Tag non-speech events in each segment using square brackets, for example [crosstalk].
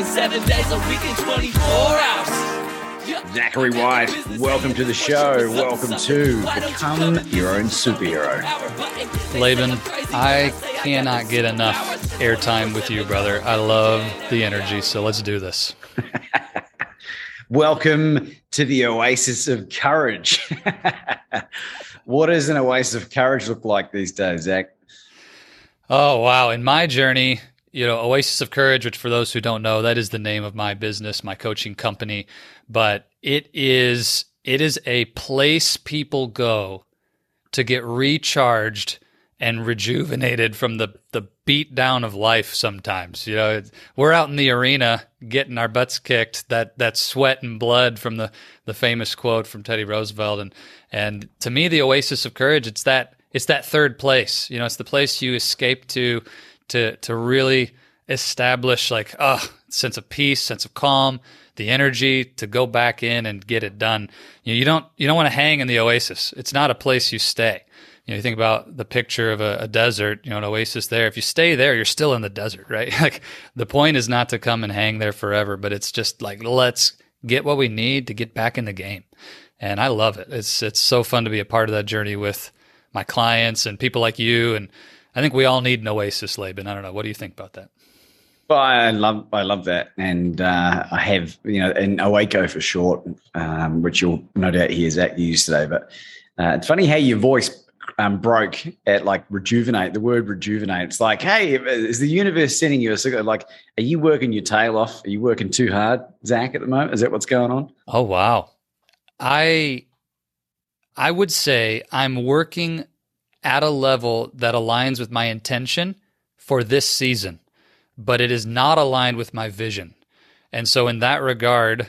superpowers. Working seven days a week in 24 hours. Yep. Zachary White, welcome to the show. Welcome to Become Your Own Superhero. Laban, I cannot get enough airtime with you, brother. I love the energy, so let's do this. [laughs] Welcome to the Oasis of Courage. [laughs] what does an oasis of courage look like these days, Zach? Oh, wow. In my journey, you know, Oasis of Courage, which for those who don't know, that is the name of my business, my coaching company, but it is it is a place people go to get recharged and rejuvenated from the the beat down of life sometimes. You know we're out in the arena getting our butts kicked that that sweat and blood from the the famous quote from Teddy Roosevelt. And and to me the oasis of courage it's that it's that third place. You know it's the place you escape to to to really establish like oh sense of peace sense of calm the energy to go back in and get it done you know, you don't you don't want to hang in the oasis it's not a place you stay you know, you think about the picture of a, a, desert, you know, an oasis there. If you stay there, you're still in the desert, [laughs] right? like the point is not to come and hang there forever, but it's just like let's get what we need to get back in the game. And I love it. It's it's so fun to be a part of that journey with my clients and people like you. And I think we all need an oasis, Laban. I don't know. What do you think about that? Well, I love I love that, and uh, I have you know, and Owaco for short, um, which you'll no doubt hear Zach use today. But uh, it's funny how your voice um, broke at like rejuvenate. The word rejuvenate. It's like, hey, is the universe sending you a signal? Like, are you working your tail off? Are you working too hard, Zach, at the moment? Is that what's going on? Oh wow, I I would say I'm working at a level that aligns with my intention for this season, but it is not aligned with my vision. And so, in that regard,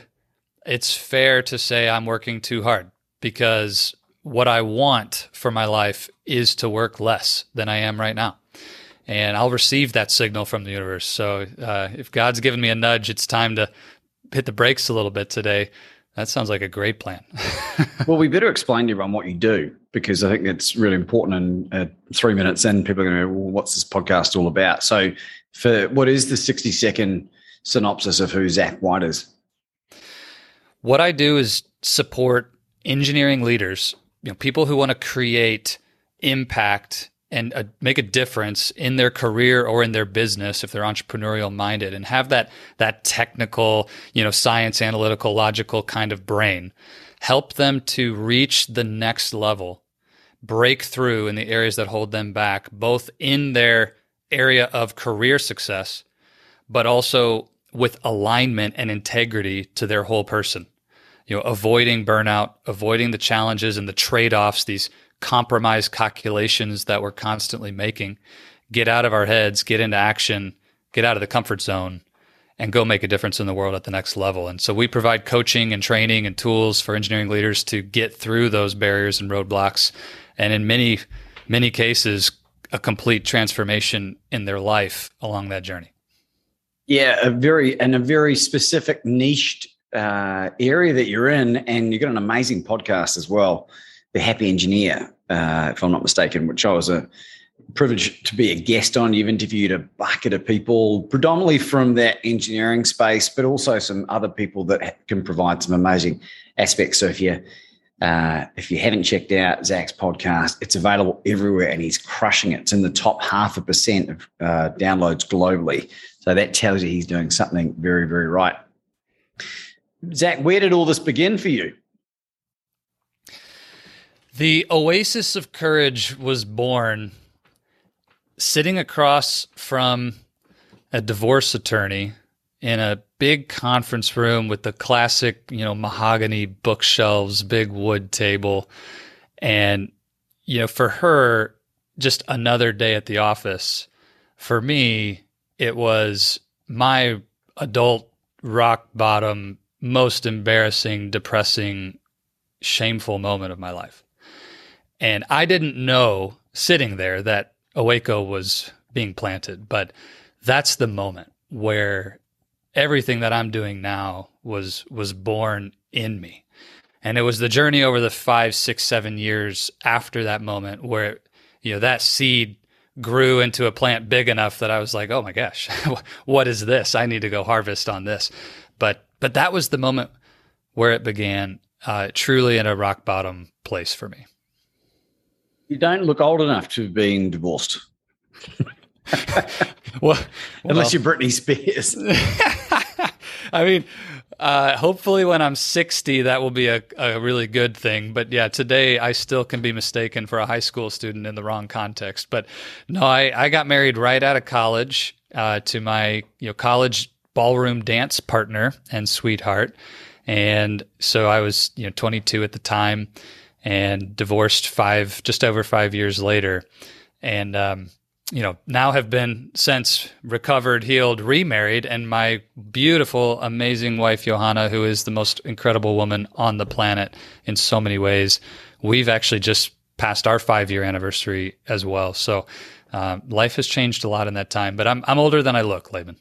it's fair to say I'm working too hard because what I want for my life is to work less than I am right now. And I'll receive that signal from the universe. So uh, if God's given me a nudge, it's time to hit the brakes a little bit today. That sounds like a great plan. [laughs] well, we better explain to everyone what you do because I think it's really important. And uh, three minutes in, people are going to go, well, what's this podcast all about? So, for what is the 60 second synopsis of who Zach White is? What I do is support engineering leaders you know, people who want to create impact and uh, make a difference in their career or in their business if they're entrepreneurial minded and have that that technical you know science analytical logical kind of brain help them to reach the next level break through in the areas that hold them back both in their area of career success but also with alignment and integrity to their whole person you know, avoiding burnout, avoiding the challenges and the trade-offs, these compromise calculations that we're constantly making. Get out of our heads, get into action, get out of the comfort zone and go make a difference in the world at the next level. And so we provide coaching and training and tools for engineering leaders to get through those barriers and roadblocks and in many many cases a complete transformation in their life along that journey. Yeah, a very and a very specific niched uh, area that you're in, and you've got an amazing podcast as well, The Happy Engineer, uh, if I'm not mistaken, which I was a privilege to be a guest on. You've interviewed a bucket of people, predominantly from that engineering space, but also some other people that can provide some amazing aspects. So if you Uh, if you haven't checked out Zach's podcast, it's available everywhere and he's crushing it. It's in the top half a percent of uh, downloads globally. So that tells you he's doing something very, very right. Zach, where did all this begin for you? The Oasis of Courage was born sitting across from a divorce attorney in a big conference room with the classic, you know, mahogany bookshelves, big wood table. And, you know, for her, just another day at the office. For me, it was my adult rock bottom, most embarrassing, depressing, shameful moment of my life. And I didn't know sitting there that Owaco was being planted, but that's the moment where everything that I'm doing now was was born in me. And it was the journey over the five, six, seven years after that moment where you know that seed grew into a plant big enough that I was like, oh my gosh, [laughs] what is this? I need to go harvest on this. But but that was the moment where it began, uh, truly in a rock bottom place for me. You don't look old enough to have been divorced. [laughs] well, [laughs] unless you're Britney Spears. [laughs] I mean, uh, hopefully, when I'm 60, that will be a, a really good thing. But yeah, today I still can be mistaken for a high school student in the wrong context. But no, I, I got married right out of college uh, to my you know college ballroom dance partner and sweetheart, and so I was you know 22 at the time, and divorced five just over five years later, and um, you know, now have been since recovered, healed, remarried, and my beautiful, amazing wife, Johanna, who is the most incredible woman on the planet in so many ways. We've actually just passed our five year anniversary as well. So uh, life has changed a lot in that time, but I'm, I'm older than I look, Laban.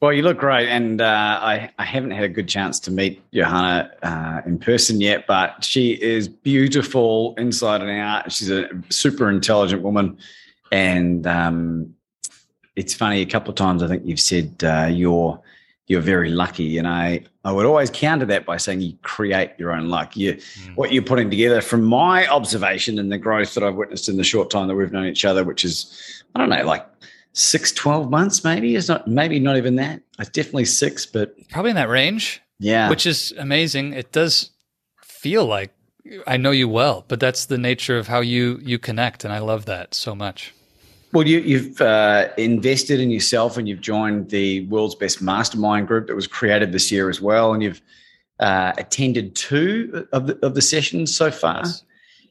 Well, you look great, and uh, I, I haven't had a good chance to meet Johanna uh, in person yet, but she is beautiful inside and out. She's a super intelligent woman and um, it's funny a couple of times I think you've said uh, you're you're very lucky, and I I would always counter that by saying you create your own luck. You mm. what you're putting together from my observation and the growth that I've witnessed in the short time that we've known each other, which is I don't know like six 12 months maybe it's not maybe not even that. It's definitely six but probably in that range. Yeah. Which is amazing. It does feel like i know you well but that's the nature of how you you connect and i love that so much well, you, have uh, invested in yourself and you've joined the world's best mastermind group that was created this year as well. And you've uh, attended two of the, of the sessions so far. Yes.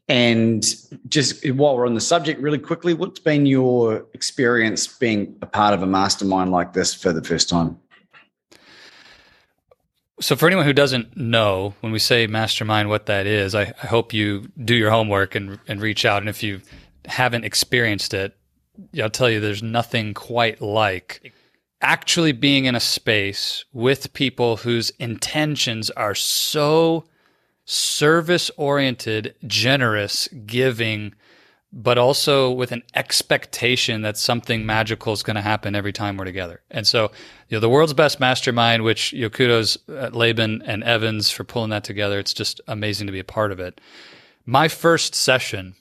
And just while we're on the subject, really quickly, what's been your experience being a part of a mastermind like this for the first time? So, for anyone who doesn't know, when we say mastermind, what that is, I, I hope you do your homework and, and reach out. And if you haven't experienced it, I'll tell you, there's nothing quite like actually being in a space with people whose intentions are so service oriented, generous, giving, but also with an expectation that something magical is going to happen every time we're together. And so, you know, the world's best mastermind, which you know, kudos at Laban and Evans for pulling that together. It's just amazing to be a part of it. My first session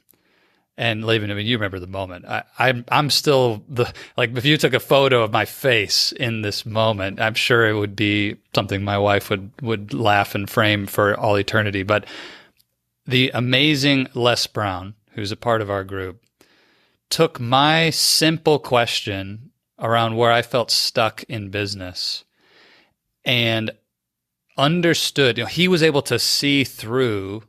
and Laban, I mean, you remember the moment. I, I'm I'm still the like if you took a photo of my face in this moment, I'm sure it would be something my wife would would laugh and frame for all eternity. But the amazing Les Brown, who's a part of our group, took my simple question around where I felt stuck in business and understood. You know, he was able to see through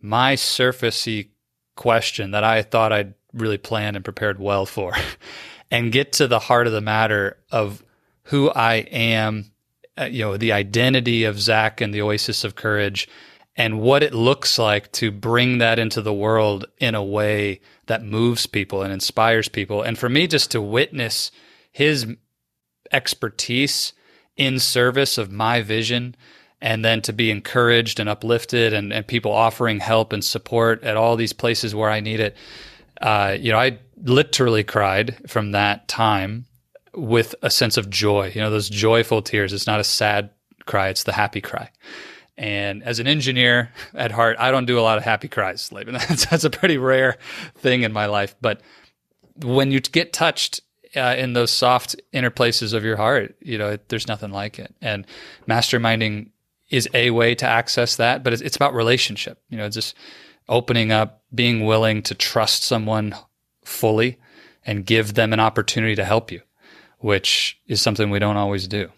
my surfacey question that I thought I'd really planned and prepared well for [laughs] and get to the heart of the matter of who I am, uh, you know, the identity of Zach and the Oasis of Courage and what it looks like to bring that into the world in a way that moves people and inspires people. And for me, just to witness his expertise in service of my vision and then to be encouraged and uplifted and, and people offering help and support at all these places where I need it. Uh, you know, I literally cried from that time with a sense of joy, you know, those joyful tears. It's not a sad cry, it's the happy cry. And as an engineer at heart, I don't do a lot of happy cries, Laban. [laughs] That's, that's a pretty rare thing in my life. But when you get touched uh, in those soft inner places of your heart, you know, it, there's nothing like it. And masterminding is a way to access that, but it's, it's about relationship. You know, just opening up, being willing to trust someone fully and give them an opportunity to help you, which is something we don't always do.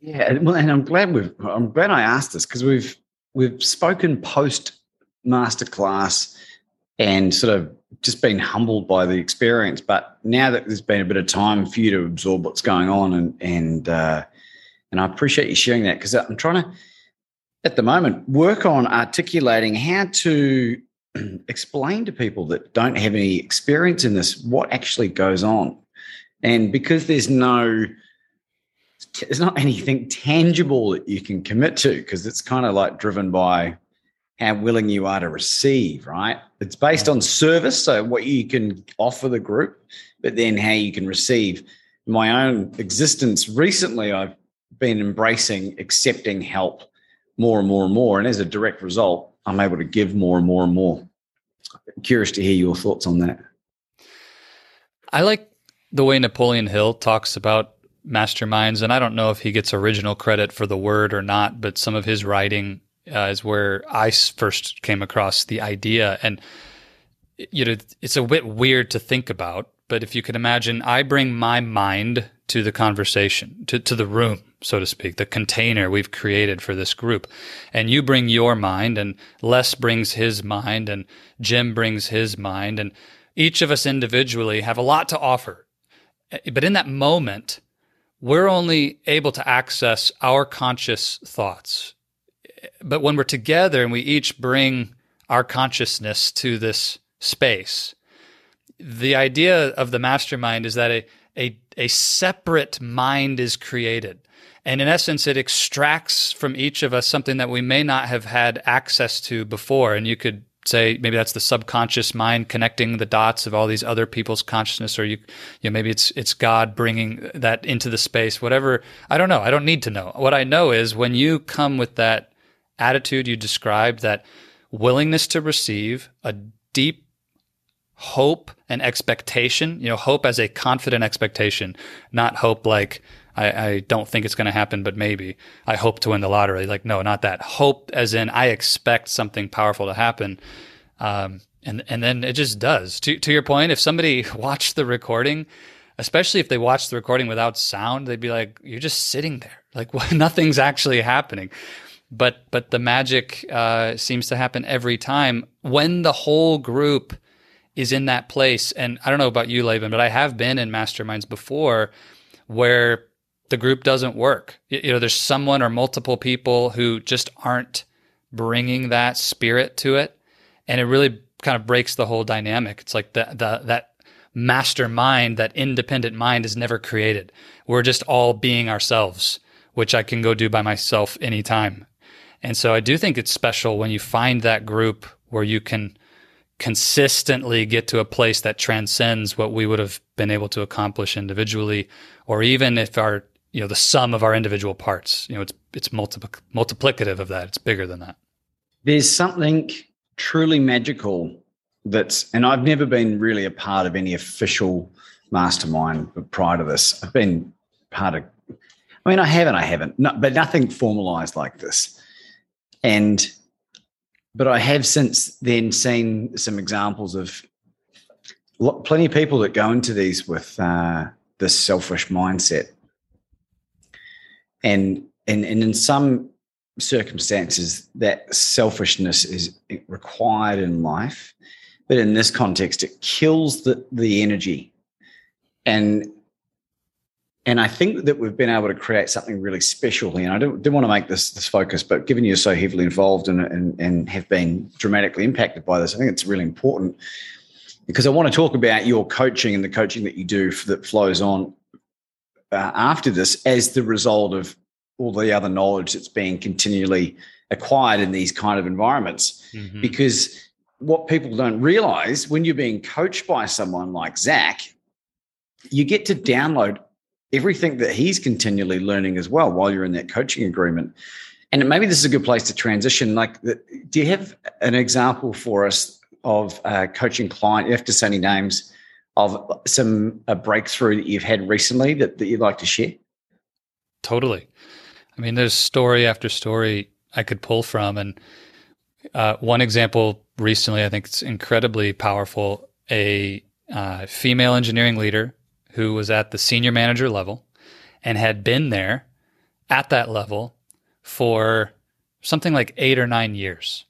Yeah, well, and I'm glad we've. I'm glad I asked this because we've we've spoken post masterclass and sort of just been humbled by the experience. But now that there's been a bit of time for you to absorb what's going on, and and uh, and I appreciate you sharing that because I'm trying to at the moment work on articulating how to [clears throat] explain to people that don't have any experience in this what actually goes on, and because there's no there's not anything tangible that you can commit to because it's kind of like driven by how willing you are to receive, right? It's based on service, so what you can offer the group, but then how you can receive. My own existence recently, I've been embracing accepting help more and more and more. And as a direct result, I'm able to give more and more and more. I'm curious to hear your thoughts on that. I like the way Napoleon Hill talks about masterminds, and I don't know if he gets original credit for the word or not, but some of his writing uh, is where I first came across the idea. And, you know, it's a bit weird to think about, but if you can imagine, I bring my mind to the conversation, to, to the room, so to speak, the container we've created for this group. And you bring your mind, and Les brings his mind, and Jim brings his mind, and each of us individually have a lot to offer. But in that moment, we're only able to access our conscious thoughts. But when we're together and we each bring our consciousness to this space, the idea of the mastermind is that a, a, a separate mind is created. And in essence, it extracts from each of us something that we may not have had access to before. And you could say maybe that's the subconscious mind connecting the dots of all these other people's consciousness or you you know maybe it's it's god bringing that into the space whatever i don't know i don't need to know what i know is when you come with that attitude you described that willingness to receive a deep hope and expectation you know hope as a confident expectation not hope like I, I don't think it's going to happen, but maybe I hope to win the lottery. Like, no, not that. Hope as in I expect something powerful to happen. Um, and, and then it just does. To, to your point, if somebody [laughs] watched the recording, especially if they watched the recording without sound, they'd be like, you're just sitting there. Like [laughs] nothing's actually happening. But, but the magic, uh, seems to happen every time when the whole group is in that place. And I don't know about you, Laban, but I have been in masterminds before where the group doesn't work. You know, there's someone or multiple people who just aren't bringing that spirit to it, and it really kind of breaks the whole dynamic. It's like the the that mastermind, that independent mind is never created. We're just all being ourselves, which I can go do by myself anytime. And so I do think it's special when you find that group where you can consistently get to a place that transcends what we would have been able to accomplish individually or even if our you know the sum of our individual parts. You know, it's it's multipl- multiplicative of that. It's bigger than that. There's something truly magical that's, and I've never been really a part of any official mastermind prior to this. I've been part of. I mean, I haven't. I haven't. No, but nothing formalized like this. And, but I have since then seen some examples of plenty of people that go into these with uh, this selfish mindset. And and and in some circumstances that selfishness is required in life. But in this context it kills the the energy. And and I think that we've been able to create something really special here. And I don't, didn't want to make this this focus, but given you're so heavily involved in it and, and have been dramatically impacted by this, I think it's really important because I want to talk about your coaching and the coaching that you do that flows on uh, after this as the result of all the other knowledge that's being continually acquired in these kind of environments. Mm-hmm. Because what people don't realize when you're being coached by someone like Zach, you get to download everything that he's continually learning as well while you're in that coaching agreement. and maybe this is a good place to transition. Like, do you have an example for us of a coaching client? You have to say any names of some a breakthrough that you've had recently that, that you'd like to share. Totally. I mean, there's story after story I could pull from, and uh, one example recently, I think it's incredibly powerful. A uh, female engineering leader who was at the senior manager level and had been there at that level for something like eight or nine years.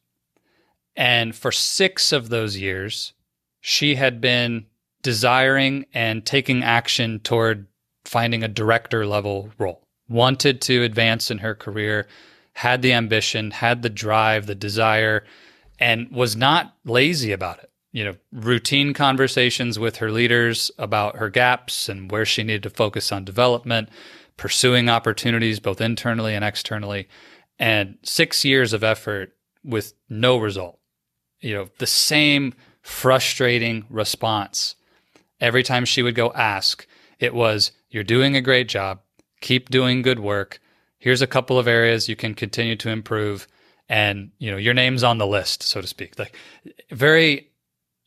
And for six of those years, she had been desiring and taking action toward finding a director level role, wanted to advance in her career, had the ambition, had the drive, the desire, and was not lazy about it. You know, routine conversations with her leaders about her gaps and where she needed to focus on development, pursuing opportunities both internally and externally, and six years of effort with no result. You know, the same frustrating response every time she would go ask. It was, You're doing a great job. Keep doing good work here's a couple of areas you can continue to improve and you know your name's on the list so to speak like very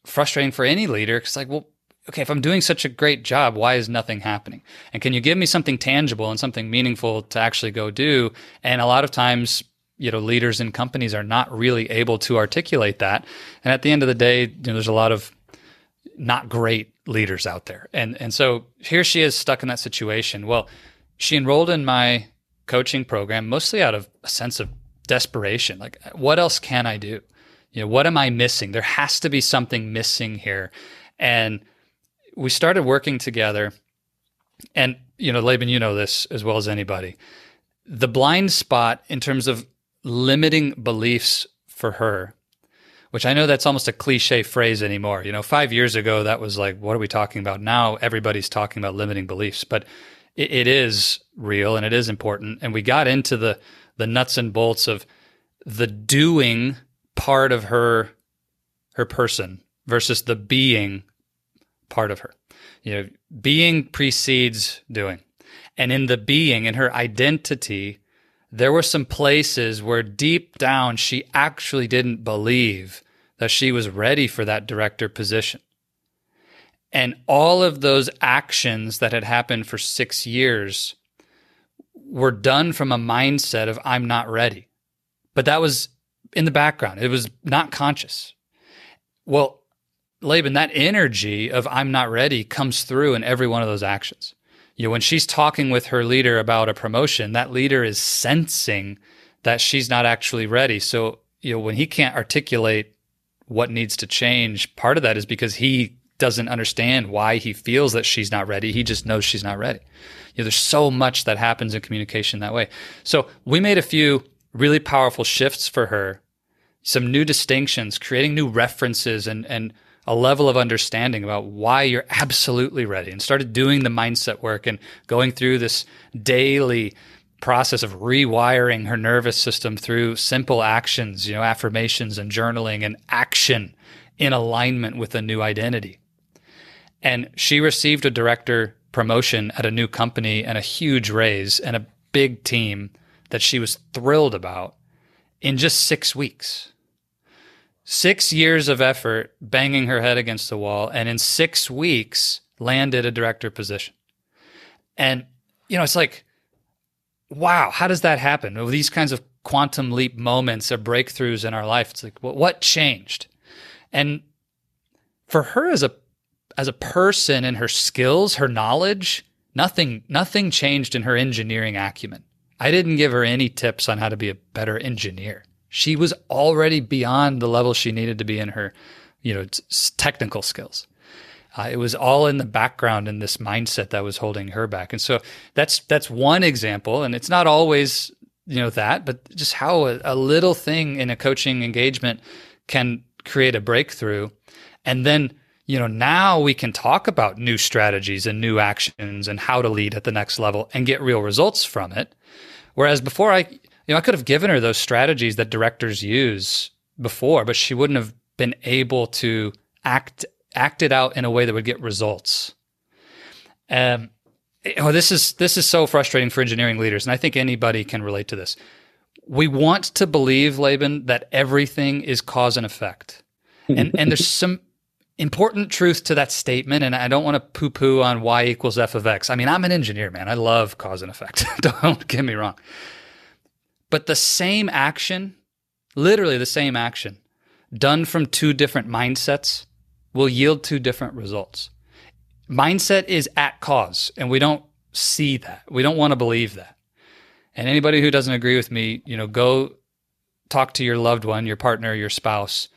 frustrating for any leader because like well okay if i'm doing such a great job why is nothing happening? And can you give me something tangible and something meaningful to actually go do? And a lot of times you know leaders in companies are not really able to articulate that. And at the end of the day you know, there's a lot of not great leaders out there. And and so here she is stuck in that situation. Well she enrolled in my coaching program mostly out of a sense of desperation. Like, what else can I do? You know, what am I missing? There has to be something missing here. And we started working together. And, you know, Laban, you know this as well as anybody. The blind spot in terms of limiting beliefs for her, which I know that's almost a cliche phrase anymore. You know, five years ago, that was like, what are we talking about? Now everybody's talking about limiting beliefs. But it, it is real and it is important. And we got into the the nuts and bolts of the doing part of her her person versus the being part of her. You know, being precedes doing. And in the being, in her identity, there were some places where deep down she actually didn't believe that she was ready for that director position. And all of those actions that had happened for six years were done from a mindset of, I'm not ready. But that was in the background, it was not conscious. Well, Laban, that energy of I'm not ready comes through in every one of those actions. You know, when she's talking with her leader about a promotion, that leader is sensing that she's not actually ready. So, you know, when he can't articulate what needs to change, part of that is because he doesn't understand why he feels that she's not ready. He just knows she's not ready. You know, there's so much that happens in communication that way. So we made a few really powerful shifts for her, some new distinctions, creating new references and, and a level of understanding about why you're absolutely ready and started doing the mindset work and going through this daily process of rewiring her nervous system through simple actions, you know, affirmations and journaling and action in alignment with a new identity. And she received a director promotion at a new company and a huge raise and a big team that she was thrilled about in just six weeks. Six years of effort banging her head against the wall, and in six weeks, landed a director position. And, you know, it's like, wow, how does that happen? Well, these kinds of quantum leap moments or breakthroughs in our life, it's like, what changed? And for her as a as a person and her skills, her knowledge, nothing nothing changed in her engineering acumen. I didn't give her any tips on how to be a better engineer. She was already beyond the level she needed to be in her, you know, technical skills. Uh, it was all in the background in this mindset that was holding her back. And so that's that's one example, and it's not always you know that, but just how a, a little thing in a coaching engagement can create a breakthrough, and then you know, now we can talk about new strategies and new actions and how to lead at the next level and get real results from it. Whereas before I, you know, I could have given her those strategies that directors use before, but she wouldn't have been able to act act it out in a way that would get results. Um, oh, this is this is so frustrating for engineering leaders, and I think anybody can relate to this. we want to believe, Laban, that everything is cause and effect. And, and there's [laughs] some important truth to that statement. And I don't want to poo poo on y equals f of x. I mean, I'm an engineer, man. I love cause and effect. [laughs] don't get me wrong. But the same action, literally the same action, done from two different mindsets will yield two different results. Mindset is at cause, and we don't see that. We don't want to believe that. And anybody who doesn't agree with me, you know, go talk to your loved one, your partner, your spouse,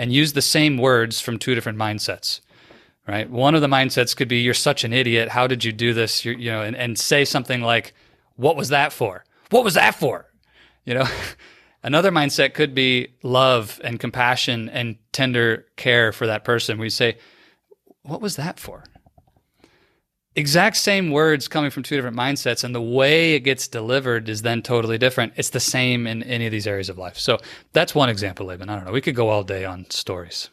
and use the same words from two different mindsets. Right? One of the mindsets could be you're such an idiot. How did you do this? You're, you know, and, and say something like, What was that for? What was that for? You know, [laughs] another mindset could be love and compassion and tender care for that person. We say, What was that for? Exact same words coming from two different mindsets and the way it gets delivered is then totally different it's the same in any of these areas of life so that's one example Laban. i don't know we could go all day on stories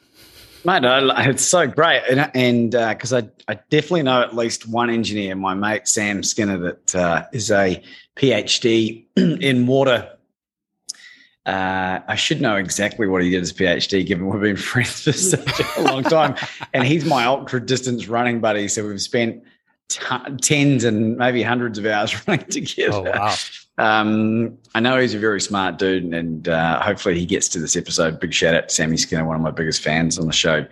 Mate, it's so great, and because uh, I, I definitely know at least one engineer, my mate Sam Skinner, that uh, is a PhD [clears throat] in water. Uh, I should know exactly what he did as PhD, given we've been [laughs] friends for such a long time, and he's my ultra distance running buddy. So we've spent t- tens and maybe hundreds of hours [laughs] running together. Oh, wow. Um, I know he's a very smart dude, and uh, hopefully he gets to this episode. Big shout out to Sammy Skinner, one of my biggest fans on the show.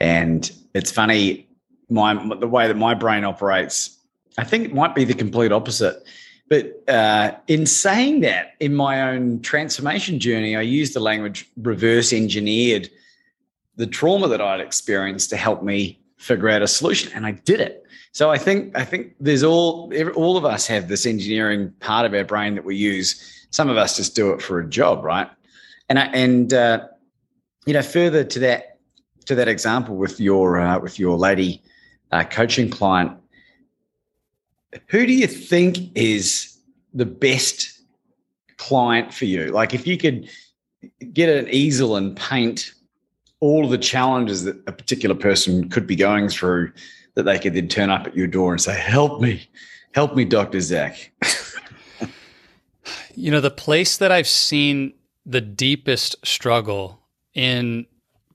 And it's funny, my the way that my brain operates. I think it might be the complete opposite. But uh, in saying that, in my own transformation journey, I used the language reverse engineered the trauma that I'd experienced to help me figure out a solution, and I did it. So I think I think there's all all of us have this engineering part of our brain that we use. Some of us just do it for a job, right? And I, and uh, you know, further to that to that example with your uh, with your lady uh, coaching client, who do you think is the best client for you? Like, if you could get an easel and paint all the challenges that a particular person could be going through that they could then turn up at your door and say, "Help me, help me, Doctor Zach." [laughs] you know, the place that I've seen the deepest struggle in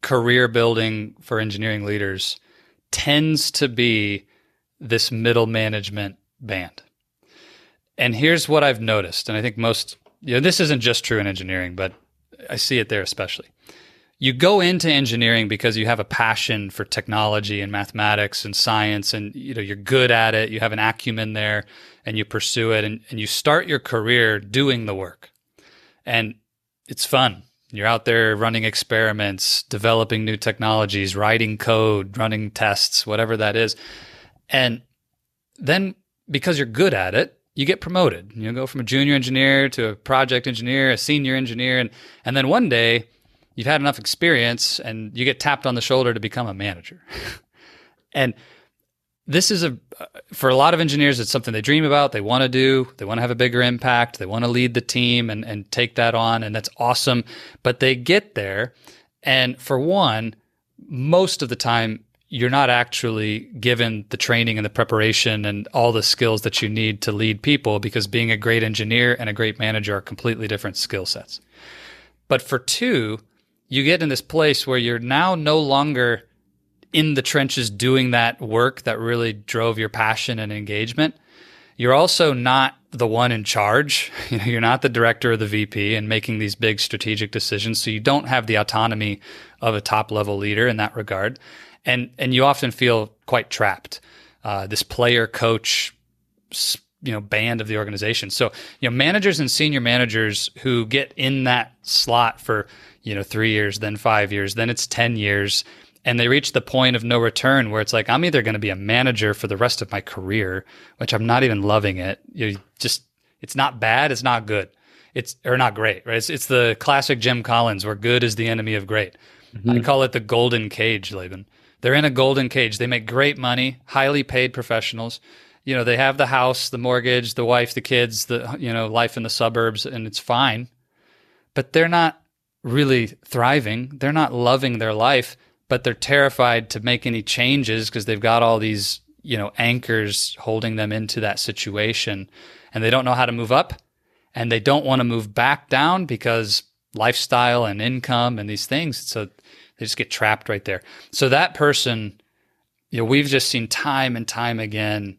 career building for engineering leaders tends to be this middle management band. And here's what I've noticed, and I think most, you know, this isn't just true in engineering, but I see it there especially you go into engineering because you have a passion for technology and mathematics and science and you know you're good at it you have an acumen there and you pursue it and, and you start your career doing the work. And it's fun. You're out there running experiments developing new technologies writing code running tests whatever that is. And then because you're good at it you get promoted. You go from a junior engineer to a project engineer a senior engineer and and then one day you've had enough experience and you get tapped on the shoulder to become a manager. [laughs] and this is a for a lot of engineers it's something they dream about they want to do they want to have a bigger impact they want to lead the team and, and take that on and that's awesome but they get there and for one most of the time you're not actually given the training and the preparation and all the skills that you need to lead people because being a great engineer and a great manager are completely different skill sets but for two you get in this place where you're now no longer in the trenches doing that work that really drove your passion and engagement. You're also not the one in charge. [laughs] You are not the director or the VP and making these big strategic decisions. So you don't have the autonomy of a top level leader in that regard. And, and you often feel quite trapped. Uh, this player coach, you know, band of the organization. So, you know, managers and senior managers who get in that slot for, you know, three years, then five years, then it's 10 years. And they reach the point of no return where it's like, I'm either going to be a manager for the rest of my career, which I'm not even loving it. You just, it's not bad. It's not good. It's, or not great, right? It's, it's the classic Jim Collins where good is the enemy of great. Mm-hmm. I call it the golden cage, Laban. They're in a golden cage. They make great money, highly paid professionals. You know, they have the house, the mortgage, the wife, the kids, the, you know, life in the suburbs, and it's fine. But they're not really thriving. They're not loving their life, but they're terrified to make any changes because they've got all these, you know, anchors holding them into that situation and they don't know how to move up and they don't want to move back down because lifestyle and income and these things. So they just get trapped right there. So that person, you know, we've just seen time and time again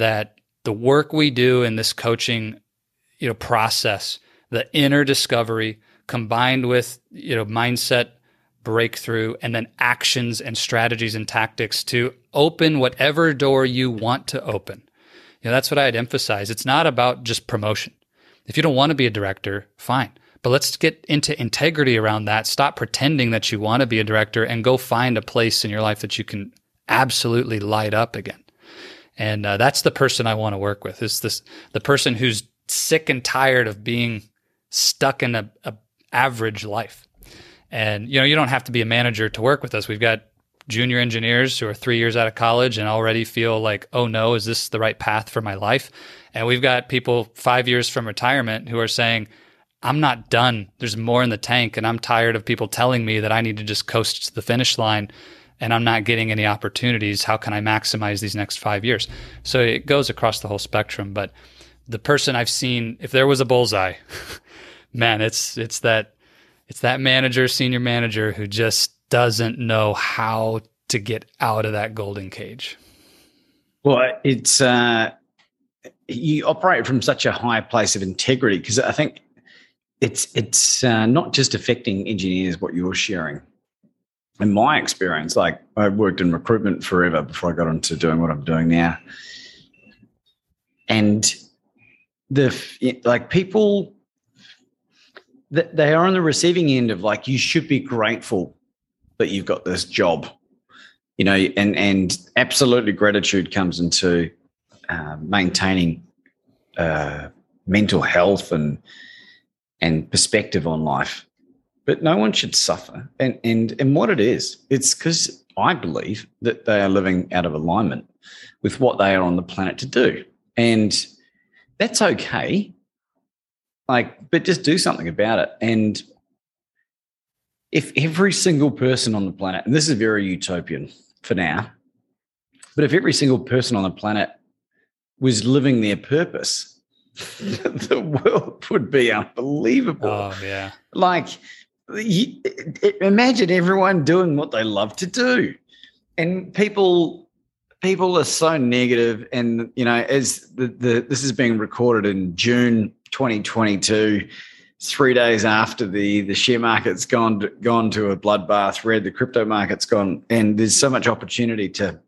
that the work we do in this coaching, you know, process, the inner discovery combined with, you know, mindset breakthrough and then actions and strategies and tactics to open whatever door you want to open. You know, that's what I'd emphasize. It's not about just promotion. If you don't want to be a director, fine. But let's get into integrity around that. Stop pretending that you want to be a director and go find a place in your life that you can absolutely light up again. And uh, that's the person I want to work with. Is this the person who's sick and tired of being stuck in a, a average life? And you know, you don't have to be a manager to work with us. We've got junior engineers who are three years out of college and already feel like, oh no, is this the right path for my life? And we've got people five years from retirement who are saying, I'm not done. There's more in the tank, and I'm tired of people telling me that I need to just coast to the finish line and I'm not getting any opportunities. How can I maximize these next five years? So it goes across the whole spectrum. But the person I've seen, if there was a bullseye, [laughs] man, it's it's that it's that manager, senior manager who just doesn't know how to get out of that golden cage. Well, it's uh, you operate from such a high place of integrity because I think it's it's uh, not just affecting engineers what you're sharing. In my experience, like I worked in recruitment forever before I got into doing what I'm doing now, and the like people that they are on the receiving end of like you should be grateful that you've got this job, you know, and and absolutely gratitude comes into uh, maintaining uh, mental health and and perspective on life. But no one should suffer. And and and what it is, it's because I believe that they are living out of alignment with what they are on the planet to do. And that's okay. Like, but just do something about it. And if every single person on the planet, and this is very utopian for now, but if every single person on the planet was living their purpose, [laughs] the world would be unbelievable. Oh yeah. Like you, imagine everyone doing what they love to do. And people people are so negative and you know as the, the this is being recorded in June 2022 three days after the the share market's gone gone to a bloodbath red the crypto market's gone and there's so much opportunity to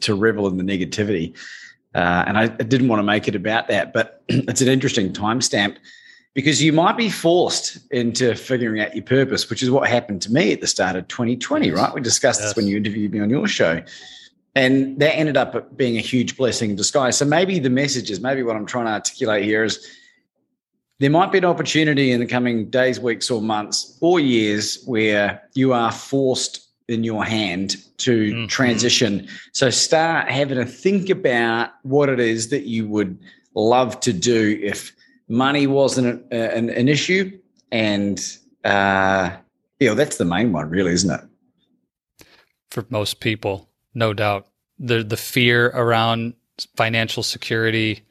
to revel in the negativity uh, and I, I didn't want to make it about that, but [clears throat] it's an interesting timestamp because you might be forced into figuring out your purpose, which is what happened to me at the start of 2020, yes. right? We discussed yes. this when you interviewed me on your show. And that ended up being a huge blessing in disguise. So maybe the message is maybe what I'm trying to articulate here is there might be an opportunity in the coming days, weeks, or months or years where you are forced in your hand to mm-hmm. transition. So start having to think about what it is that you would love to do if money wasn't an, an, issue. And, uh, you know, that's the main one, really, isn't it? For most people, no doubt. The, the fear around financial security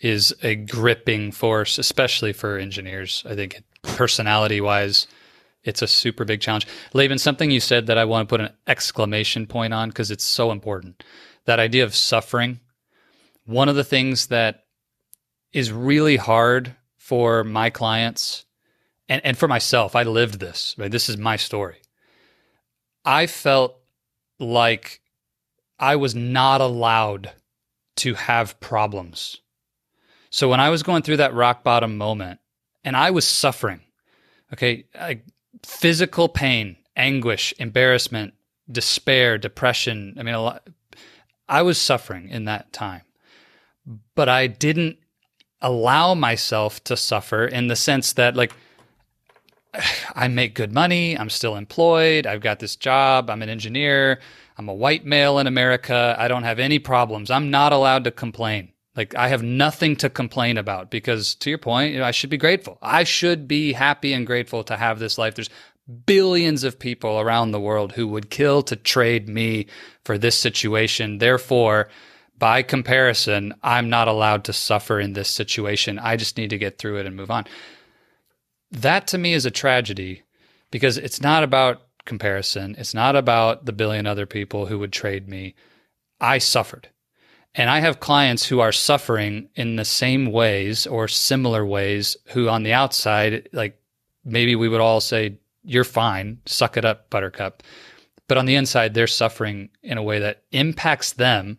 is a gripping force, especially for engineers. I think personality wise, it's a super big challenge. Laban, something you said that I want to put an exclamation point on because it's so important. That idea of suffering. One of the things that is really hard for my clients and, and for myself, I lived this, right? This is my story. I felt like I was not allowed to have problems. So when I was going through that rock bottom moment and I was suffering, okay, I, physical pain, anguish, embarrassment, despair, depression. I mean, a lot, I was suffering in that time, but I didn't allow myself to suffer in the sense that, like, I make good money. I'm still employed. I've got this job. I'm an engineer. I'm a white male in America. I don't have any problems. I'm not allowed to complain. Like I have nothing to complain about because to your point, you know, I should be grateful. I should be happy and grateful to have this life. There's billions of people around the world who would kill to trade me for this situation. Therefore, by comparison, I'm not allowed to suffer in this situation. I just need to get through it and move on. That to me is a tragedy because it's not about comparison. It's not about the billion other people who would trade me. I suffered. And I have clients who are suffering in the same ways or similar ways, who on the outside, like maybe we would all say, You're fine, suck it up, buttercup. But on the inside, they're suffering in a way that impacts them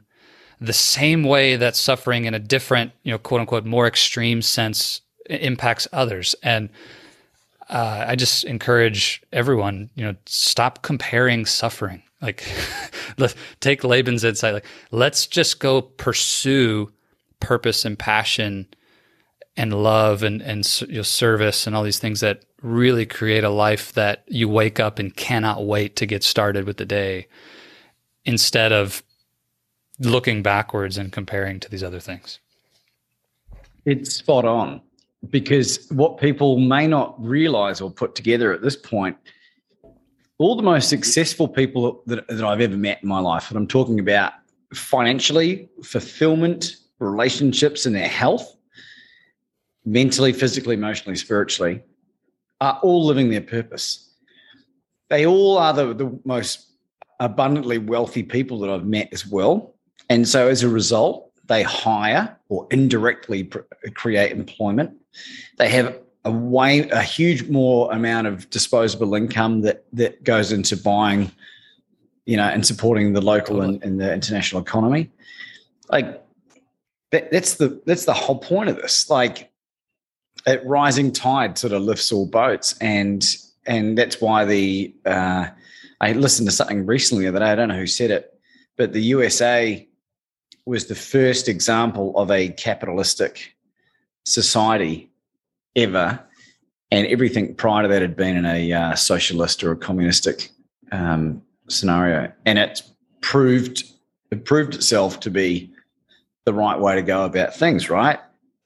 the same way that suffering in a different, you know, quote unquote, more extreme sense impacts others. And uh, I just encourage everyone, you know, stop comparing suffering. Like, [laughs] let, take Laban's insight. Like, let's just go pursue purpose and passion and love and and know, service and all these things that really create a life that you wake up and cannot wait to get started with the day, instead of looking backwards and comparing to these other things. It's spot on because what people may not realize or put together at this point, all the most successful people that, that I've ever met in my life, and I'm talking about financially, fulfillment, relationships, and their health, mentally, physically, emotionally, spiritually, are all living their purpose. They all are the, the most abundantly wealthy people that I've met as well. And so as a result, they hire or indirectly pr- create employment. They have a way a huge more amount of disposable income that that goes into buying, you know, and supporting the local and, and the international economy. Like that, that's the that's the whole point of this. Like a rising tide sort of lifts all boats, and and that's why the uh, I listened to something recently that I don't know who said it, but the USA was the first example of a capitalistic society ever, and everything prior to that had been in a uh, socialist or a communistic um, scenario, and it proved it proved itself to be the right way to go about things, right?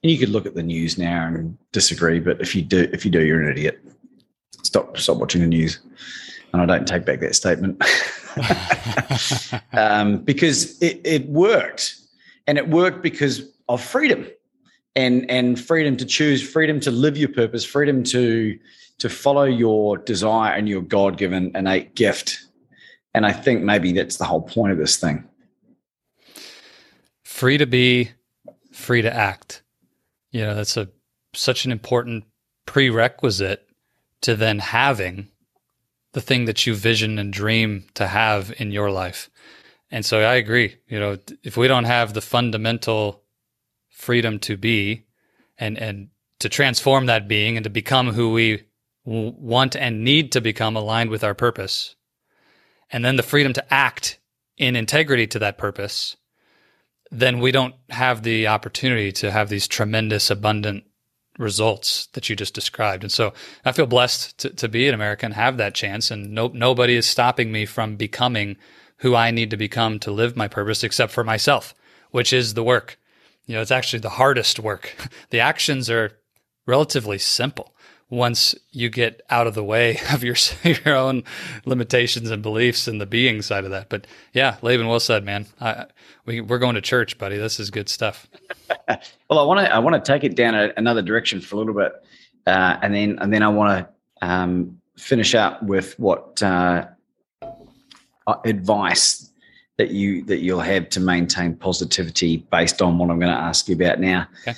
And you could look at the news now and disagree, but if you do, if you do, you're an idiot. Stop, stop watching the news. And I don't take back that statement. [laughs] [laughs] um, because it, it worked, and it worked because of freedom, and and freedom to choose, freedom to live your purpose, freedom to to follow your desire and your God given innate gift. And I think maybe that's the whole point of this thing. Free to be, free to act. You know, that's a such an important prerequisite to then having the thing that you vision and dream to have in your life. And so I agree. You know, if we don't have the fundamental freedom to be and and to transform that being and to become who we want and need to become aligned with our purpose, and then the freedom to act in integrity to that purpose, then we don't have the opportunity to have these tremendous, abundant results that you just described. And so I feel blessed to, to be an American, have that chance, and no, nobody is stopping me from becoming who I need to become to live my purpose except for myself, which is the work. You know, it's actually the hardest work. [laughs] the actions are relatively simple once you get out of the way [laughs] of your your own limitations and beliefs and the being side of that. But yeah, Laban, well said, man. I, we we're going to church, buddy. This is good stuff. [laughs] well, I want to I want to take it down a, another direction for a little bit, uh, and then and then I want to um, finish up with what uh, uh, advice that you that you'll have to maintain positivity based on what I'm going to ask you about now. Okay.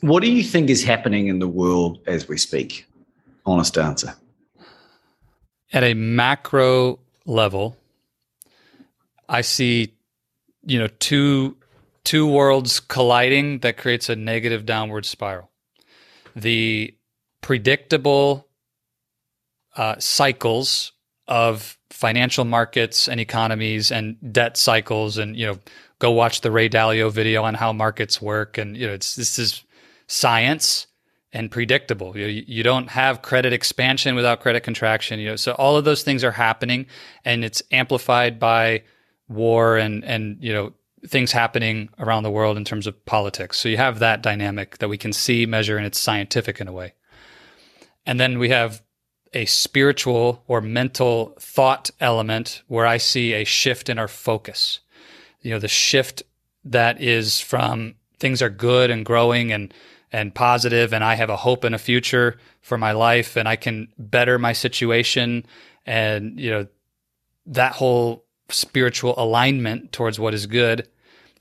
What do you think is happening in the world as we speak? Honest answer. At a macro level, I see, you know, two two worlds colliding that creates a negative downward spiral. The predictable uh, cycles of financial markets and economies and debt cycles, and you know, go watch the Ray Dalio video on how markets work, and you know, it's this is science and predictable. You, you don't have credit expansion without credit contraction. You know, so all of those things are happening, and it's amplified by war and and you know things happening around the world in terms of politics. So you have that dynamic that we can see, measure, and it's scientific in a way. And then we have a spiritual or mental thought element where I see a shift in our focus. You know, the shift that is from things are good and growing and and positive and I have a hope and a future for my life and I can better my situation and you know that whole spiritual alignment towards what is good.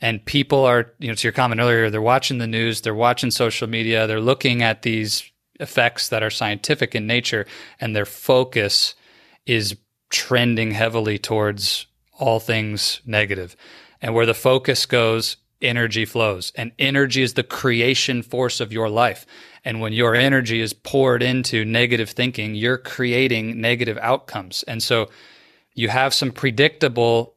And people are you know to your comment earlier they're watching the news they're watching social media they're looking at these effects that are scientific in nature and their focus is trending heavily towards all things negative. And where the focus goes energy flows and energy is the creation force of your life. And when your energy is poured into negative thinking you're creating negative outcomes. And so you have some predictable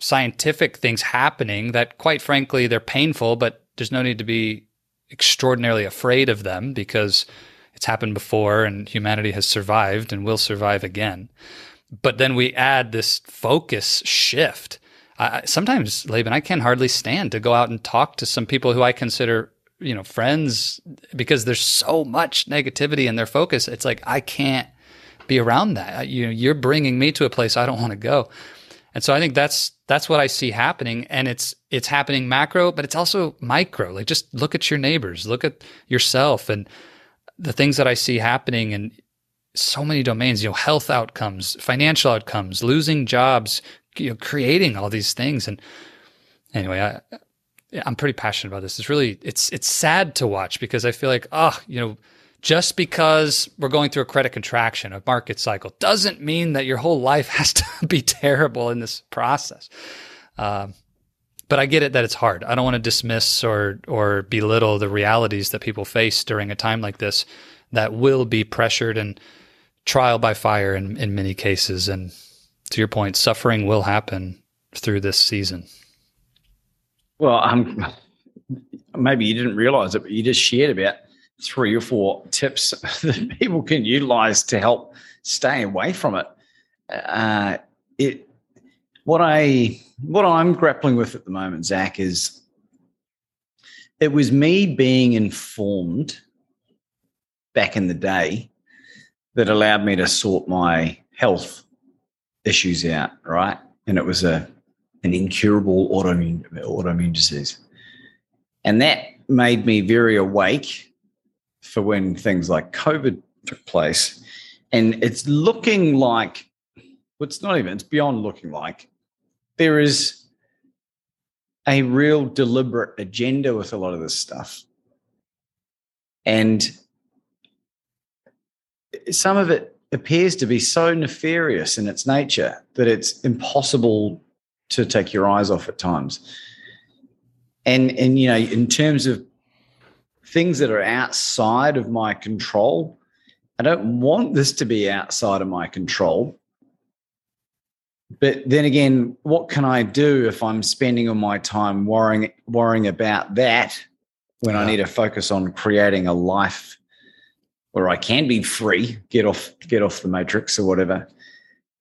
scientific things happening that quite frankly they're painful but there's no need to be extraordinarily afraid of them because it's happened before and humanity has survived and will survive again. But then we add this focus shift I, sometimes laban i can hardly stand to go out and talk to some people who i consider you know friends because there's so much negativity in their focus. It's like i can't be around that. You know you're bringing me to a place i don't want to go. And so I think that's that's what I see happening. And it's it's happening macro but it's also micro. Like just look at your neighbors look at yourself and the things that I see happening in so many domains you know health outcomes financial outcomes losing jobs you know creating all these things and anyway I I'm pretty passionate about this it's really it's it's sad to watch because I feel like oh you know just because we're going through a credit contraction, a market cycle, doesn't mean that your whole life [laughs] has to be terrible in this process. Um, but I get it that it's hard. I don't want to dismiss or or belittle the realities that people face during a time like this that will be pressured and trial by fire in, in many cases. And to your point, suffering will happen through this season. Well, um, maybe you didn't realize it, but you just shared about three or four tips [laughs] that people can utilize to help stay away from it. Uh, it what I what I'm grappling with at the moment, Zach, is it was me being informed back in the day that allowed me to sort my health issues out, right? And it was a an incurable autoimmune autoimmune disease. And that made me very awake for when things like COVID took place. And it's looking like, well, it's not even, it's beyond looking like, there is a real deliberate agenda with a lot of this stuff. And some of it appears to be so nefarious in its nature that it's impossible to take your eyes off at times. And and you know, in terms of things that are outside of my control. I don't want this to be outside of my control. But then again, what can I do if I'm spending all my time worrying worrying about that when yeah. I need to focus on creating a life where I can be free, get off get off the matrix or whatever.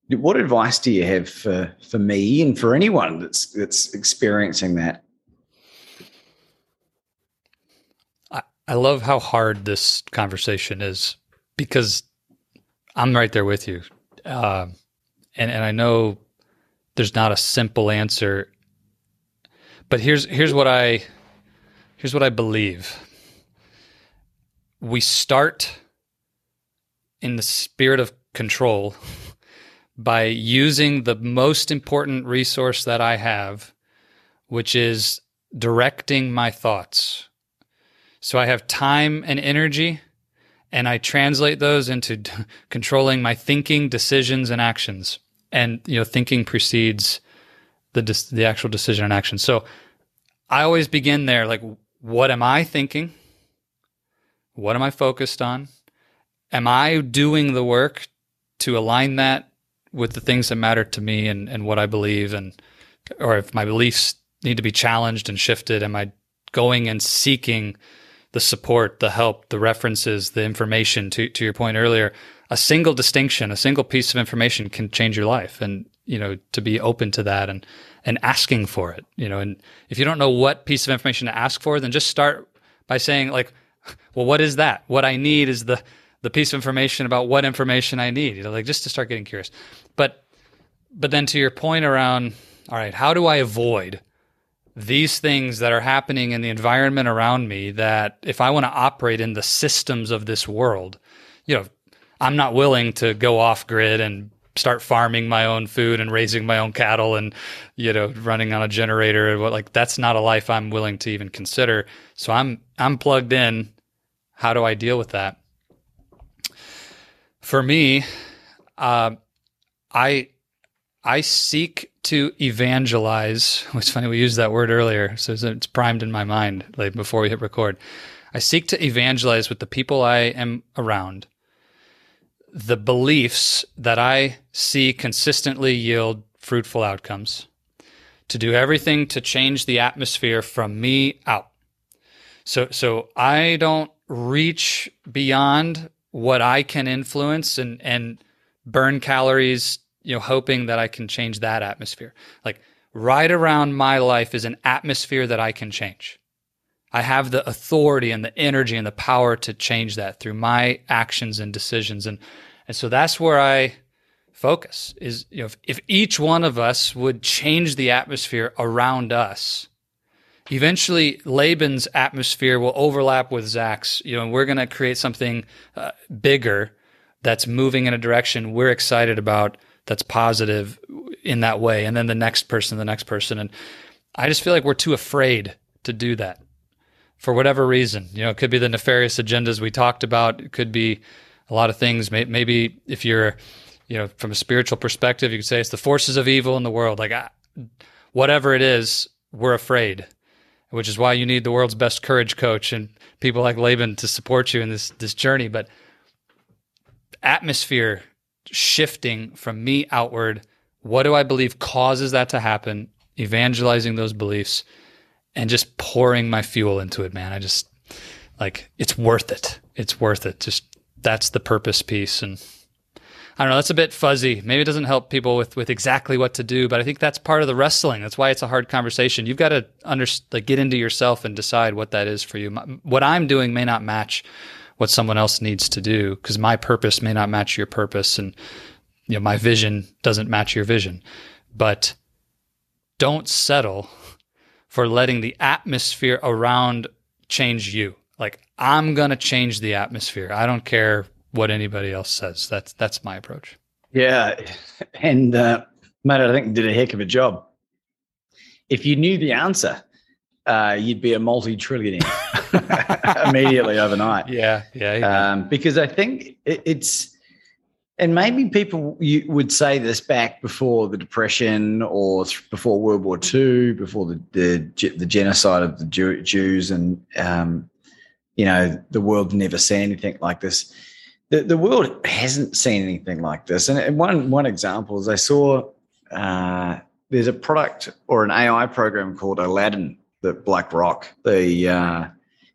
What advice do you have for, for me and for anyone that's that's experiencing that? I love how hard this conversation is because I'm right there with you. Uh, and, and I know there's not a simple answer, but here's, here's what I, here's what I believe. We start in the spirit of control [laughs] by using the most important resource that I have, which is directing my thoughts so I have time and energy, and I translate those into d- [laughs] controlling my thinking, decisions, and actions. And you know, thinking precedes the the actual decision and action. So I always begin there, like, what am I thinking? What am I focused on? Am I doing the work to align that with the things that matter to me and, and what I believe and or if my beliefs need to be challenged and shifted, am I going and seeking the support, the help, the references, the information. To to your point earlier, a single distinction, a single piece of information can change your life, and you know to be open to that and and asking for it. You know, and if you don't know what piece of information to ask for, then just start by saying like, well, what is that? What I need is the the piece of information about what information I need. You know, like just to start getting curious. But but then to your point around, all right, how do I avoid these things that are happening in the environment around me that if I want to operate in the systems of this world, you know, I'm not willing to go off grid and start farming my own food and raising my own cattle and you know running on a generator like that's not a life I'm willing to even consider so I'm I'm plugged in how do I deal with that for me uh, I I seek to evangelize. [laughs] It's funny we used that word earlier, so it's primed in my mind like before we hit record. I seek to evangelize with the people I am around the beliefs that I see consistently yield fruitful outcomes, to do everything to change the atmosphere from me out. So, so I don't reach beyond what I can influence and, and burn calories, you know, hoping that I can change that atmosphere. Like right around my life is an atmosphere that I can change. I have the authority and the energy and the power to change that through my actions and decisions. And, and so that's where I focus is, you know, if, if each one of us would change the atmosphere around us, eventually Laban's atmosphere will overlap with Zach's, you know, and we're going to create something uh, bigger that's moving in a direction we're excited about that's positive in that way. And then the next person, the next person. And I just feel like we're too afraid to do that for whatever reason. You know, it could be the nefarious agendas we talked about. It could be a lot of things. Maybe if you're, you know, from a spiritual perspective, you could say it's the forces of evil in the world. Like, whatever it is, we're afraid, which is why you need the world's best courage coach and people like Laban to support you in this this journey. But atmosphere shifting from me outward. What do I believe causes that to happen? Evangelizing those beliefs and just pouring my fuel into it, man. I just like it's worth it. It's worth it. Just that's the purpose piece and I don't know, that's a bit fuzzy. Maybe it doesn't help people with with exactly what to do, but I think that's part of the wrestling. That's why it's a hard conversation. You've got to under, like get into yourself and decide what that is for you. What I'm doing may not match what someone else needs to do because my purpose may not match your purpose and you know my vision doesn't match your vision. But don't settle for letting the atmosphere around change you. Like I'm going to change the atmosphere. I don't care what anybody else says. That's that's my approach. Yeah, and uh, Matt, I think did a heck of a job. If you knew the answer, uh, you'd be a multi-trillionaire [laughs] [laughs] immediately overnight. Yeah, yeah. yeah. Um, because I think it, it's, and maybe people would say this back before the Depression or before World War II, before the the, the genocide of the Jews, and um, you know the world never seen anything like this the, the world hasn't seen anything like this. And one one example is I saw uh, there's a product or an AI program called Aladdin that BlackRock, the uh,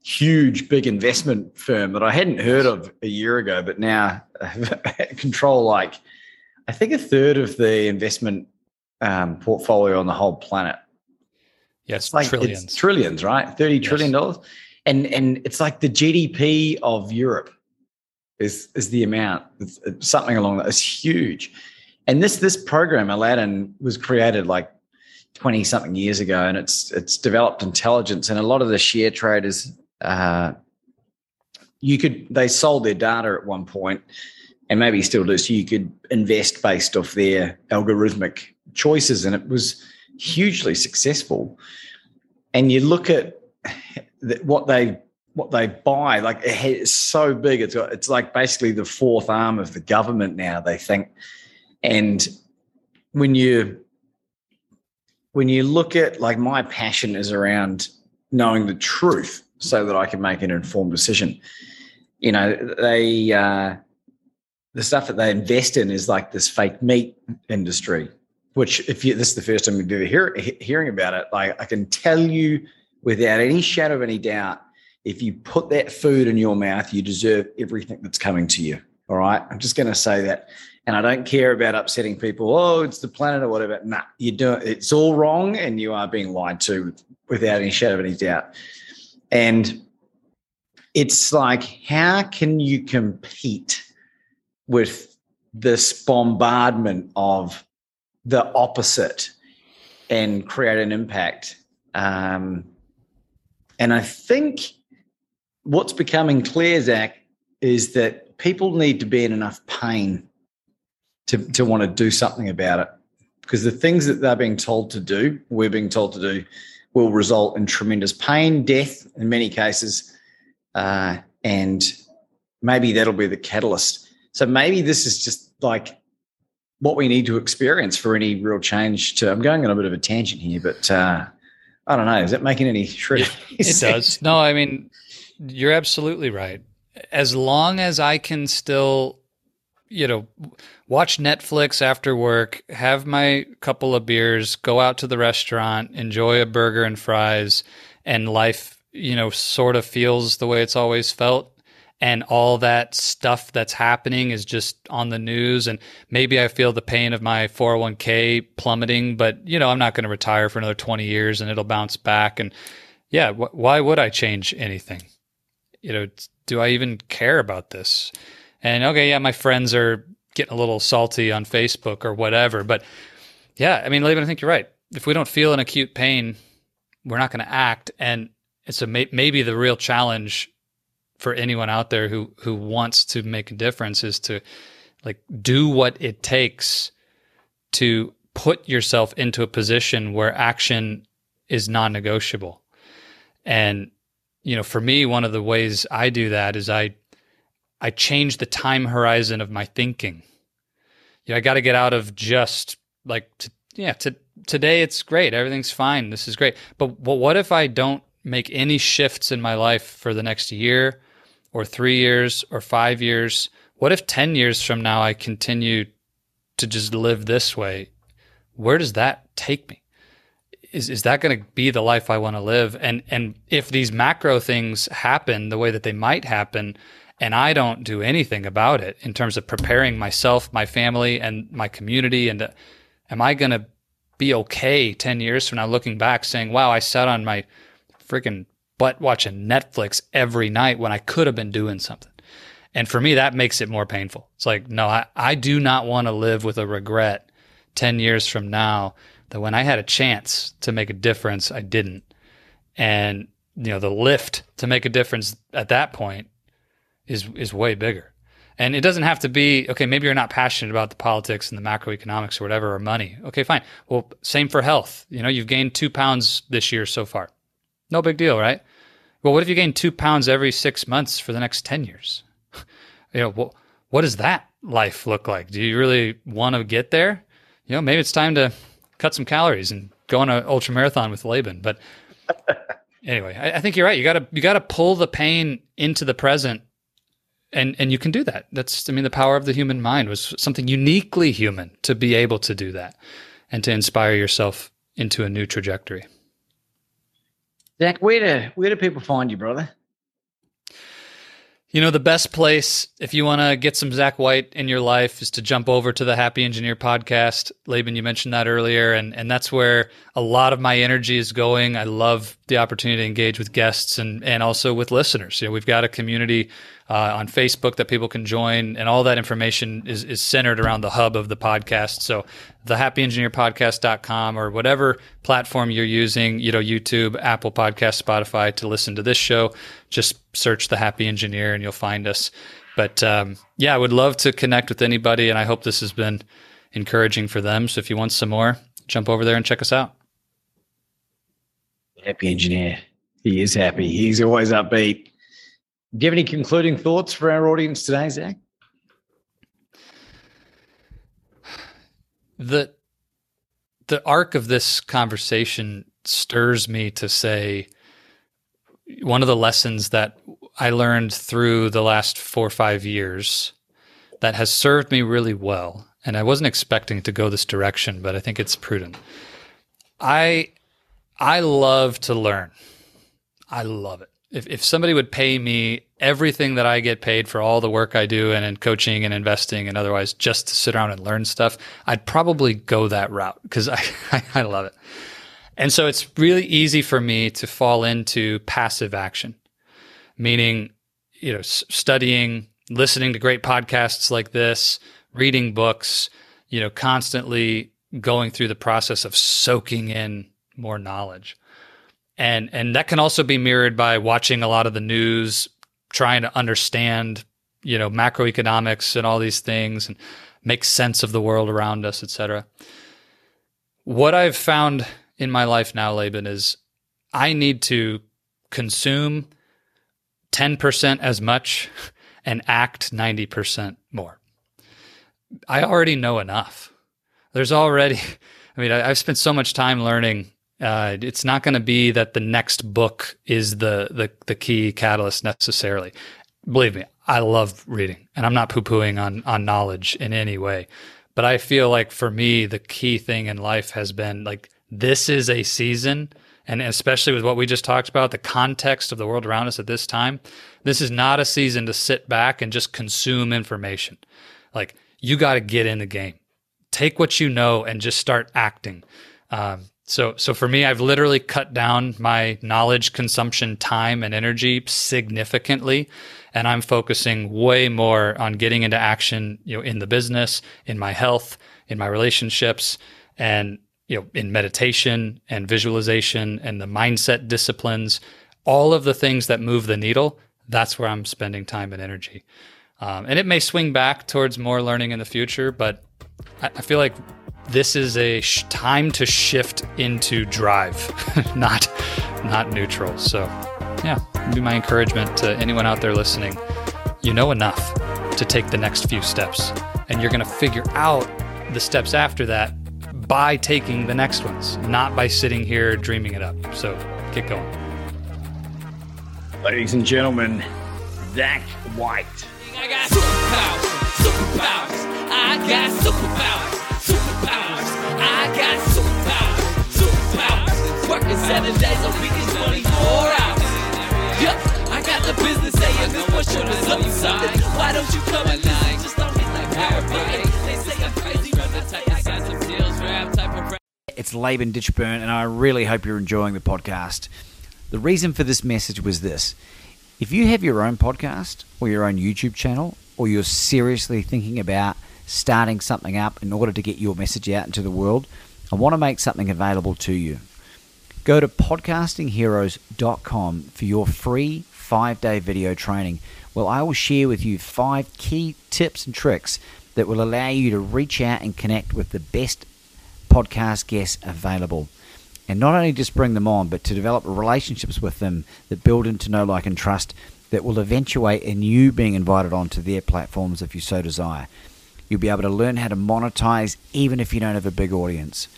huge big investment firm that I hadn't heard of a year ago, but now [laughs] control like I think a third of the investment um, portfolio on the whole planet. Yes, like trillions, it's trillions, right? Thirty yes. trillion dollars, and and it's like the GDP of Europe is is the amount. It's, it's something along that. It's huge. And this this program, Aladdin, was created like 20 something years ago and it's it's developed intelligence and a lot of the share traders uh, you could they sold their data at one point and maybe still do so you could invest based off their algorithmic choices and it was hugely successful and you look at what they what they buy, like it's so big. It's got, it's like basically the fourth arm of the government now. They think, and when you when you look at like my passion is around knowing the truth so that I can make an informed decision. You know, they uh, the stuff that they invest in is like this fake meat industry. Which, if you, this is the first time you've ever hear, hearing about it, like I can tell you without any shadow of any doubt if you put that food in your mouth, you deserve everything that's coming to you. All right. I'm just going to say that. And I don't care about upsetting people. Oh, it's the planet or whatever. Nah, you do it's all wrong and you are being lied to without any shadow of any doubt. And it's like, how can you compete with this bombardment of the opposite and create an impact Um, and I think what's becoming clear, Zach, is that people need to be in enough pain to, to want to do something about it. Because the things that they're being told to do, we're being told to do, will result in tremendous pain, death in many cases. Uh, and maybe that'll be the catalyst. So maybe this is just like what we need to experience for any real change to i'm going on a bit of a tangent here but uh, i don't know is that making any it, it does no i mean you're absolutely right as long as i can still you know watch netflix after work have my couple of beers go out to the restaurant enjoy a burger and fries and life you know sort of feels the way it's always felt. And all that stuff that's happening is just on the news. And maybe I feel the pain of my 401k plummeting but you know I'm not going to retire for another 20 years and it'll bounce back. And yeah wh- why would I change anything? You know do I even care about this? And okay yeah my friends are getting a little salty on Facebook or whatever but yeah I mean Laban I think you're right if we don't feel an acute pain we're not going to act and it's a may- maybe the real challenge for anyone out there who who wants to make a difference is to like do what it takes to put yourself into a position where action is non-negotiable. And you know, for me one of the ways I do that is I I change the time horizon of my thinking. You know, I got to get out of just like to, yeah, to, today it's great, everything's fine, this is great. But but what if I don't make any shifts in my life for the next year or three years or five years? What if 10 years from now I continue to just live this way? Where does that take me? Is, is that going to be the life I want to live? And, and if these macro things happen the way that they might happen, and I don't do anything about it in terms of preparing myself, my family, and my community, and uh, am I going to be okay 10 years from now looking back saying, wow, I sat on my freaking butt watching Netflix every night when I could have been doing something. And for me, that makes it more painful. It's like, no, I, I do not want to live with a regret 10 years from now that when I had a chance to make a difference, I didn't. And, you know, the lift to make a difference at that point is, is way bigger. And it doesn't have to be, okay, maybe you're not passionate about the politics and the macroeconomics or whatever or money. Okay, fine. Well, same for health. You know, you've gained two pounds this year so far. No big deal, right? Well, what if you gain two pounds every six months for the next 10 years? [laughs] you know, what, what does that life look like? Do you really want to get there? You know, maybe it's time to cut some calories and go on an ultra marathon with Laban. But [laughs] anyway, I, I think you're right. You gotta, you gotta pull the pain into the present and, and you can do that. That's, I mean, the power of the human mind was something uniquely human to be able to do that and to inspire yourself into a new trajectory. Zach, where do where do people find you, brother? You know, the best place if you want to get some Zach White in your life is to jump over to the Happy Engineer podcast. Laban, you mentioned that earlier, and, and that's where a lot of my energy is going. I love the opportunity to engage with guests and, and also with listeners. You know, we've got a community uh, on Facebook that people can join, and all that information is, is centered around the hub of the podcast. So the happyengineerpodcast.com or whatever platform you're using, you know, YouTube, Apple Podcast, Spotify to listen to this show, just search the Happy Engineer and you'll find us. But um, yeah, I would love to connect with anybody, and I hope this has been encouraging for them. So if you want some more, jump over there and check us out. Happy engineer. He is happy. He's always upbeat. Do you have any concluding thoughts for our audience today, Zach? The the arc of this conversation stirs me to say one of the lessons that I learned through the last four or five years that has served me really well. And I wasn't expecting to go this direction, but I think it's prudent. I I love to learn. I love it. If if somebody would pay me everything that I get paid for all the work I do and in coaching and investing and otherwise just to sit around and learn stuff, I'd probably go that route because I, [laughs] I, I love it. And so it's really easy for me to fall into passive action, meaning, you know, studying, listening to great podcasts like this, reading books, you know, constantly going through the process of soaking in more knowledge. And and that can also be mirrored by watching a lot of the news, trying to understand, you know, macroeconomics and all these things, and make sense of the world around us, etc. What I've found in my life now, Laban, is I need to consume 10% as much [laughs] and act 90% more. I already know enough. There's already, [laughs] I mean, I, have spent so much time learning. Uh, it's not going to be that the next book is the, the the key catalyst necessarily. Believe me, I love reading, and I'm not poo pooing on on knowledge in any way. But I feel like for me, the key thing in life has been like this is a season, and especially with what we just talked about, the context of the world around us at this time, this is not a season to sit back and just consume information. Like you got to get in the game, take what you know, and just start acting. Um, so, so for me, I've literally cut down my knowledge consumption time and energy significantly, and I'm focusing way more on getting into action, you know, in the business, in my health, in my relationships, and you know, in meditation and visualization and the mindset disciplines, all of the things that move the needle. That's where I'm spending time and energy. Um, and it may swing back towards more learning in the future, but I, I feel like this is a sh- time to shift into drive, [laughs] not not neutral. So, yeah, be my encouragement to anyone out there listening. You know enough to take the next few steps, and you're going to figure out the steps after that by taking the next ones, not by sitting here dreaming it up. So, get going. Ladies and gentlemen, Zach White. I got superpowers, superpowers. I got superpowers superpowers. I got. Working seven days a week is 24 hours. I got the business. Why don't you come and? Just don't They say I'm crazy, the type size of deals, rap type of It's Laban Ditchburn, and I really hope you're enjoying the podcast. The reason for this message was this. If you have your own podcast or your own YouTube channel, or you're seriously thinking about starting something up in order to get your message out into the world, I want to make something available to you. Go to podcastingheroes.com for your free five day video training. Well, I will share with you five key tips and tricks that will allow you to reach out and connect with the best podcast guests available. And not only just bring them on, but to develop relationships with them that build into know, like, and trust that will eventuate in you being invited onto their platforms if you so desire. You'll be able to learn how to monetize even if you don't have a big audience.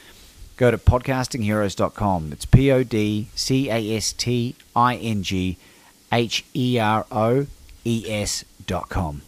Go to podcastingheroes.com. It's P O D C A S T I N G H E R O E S.com.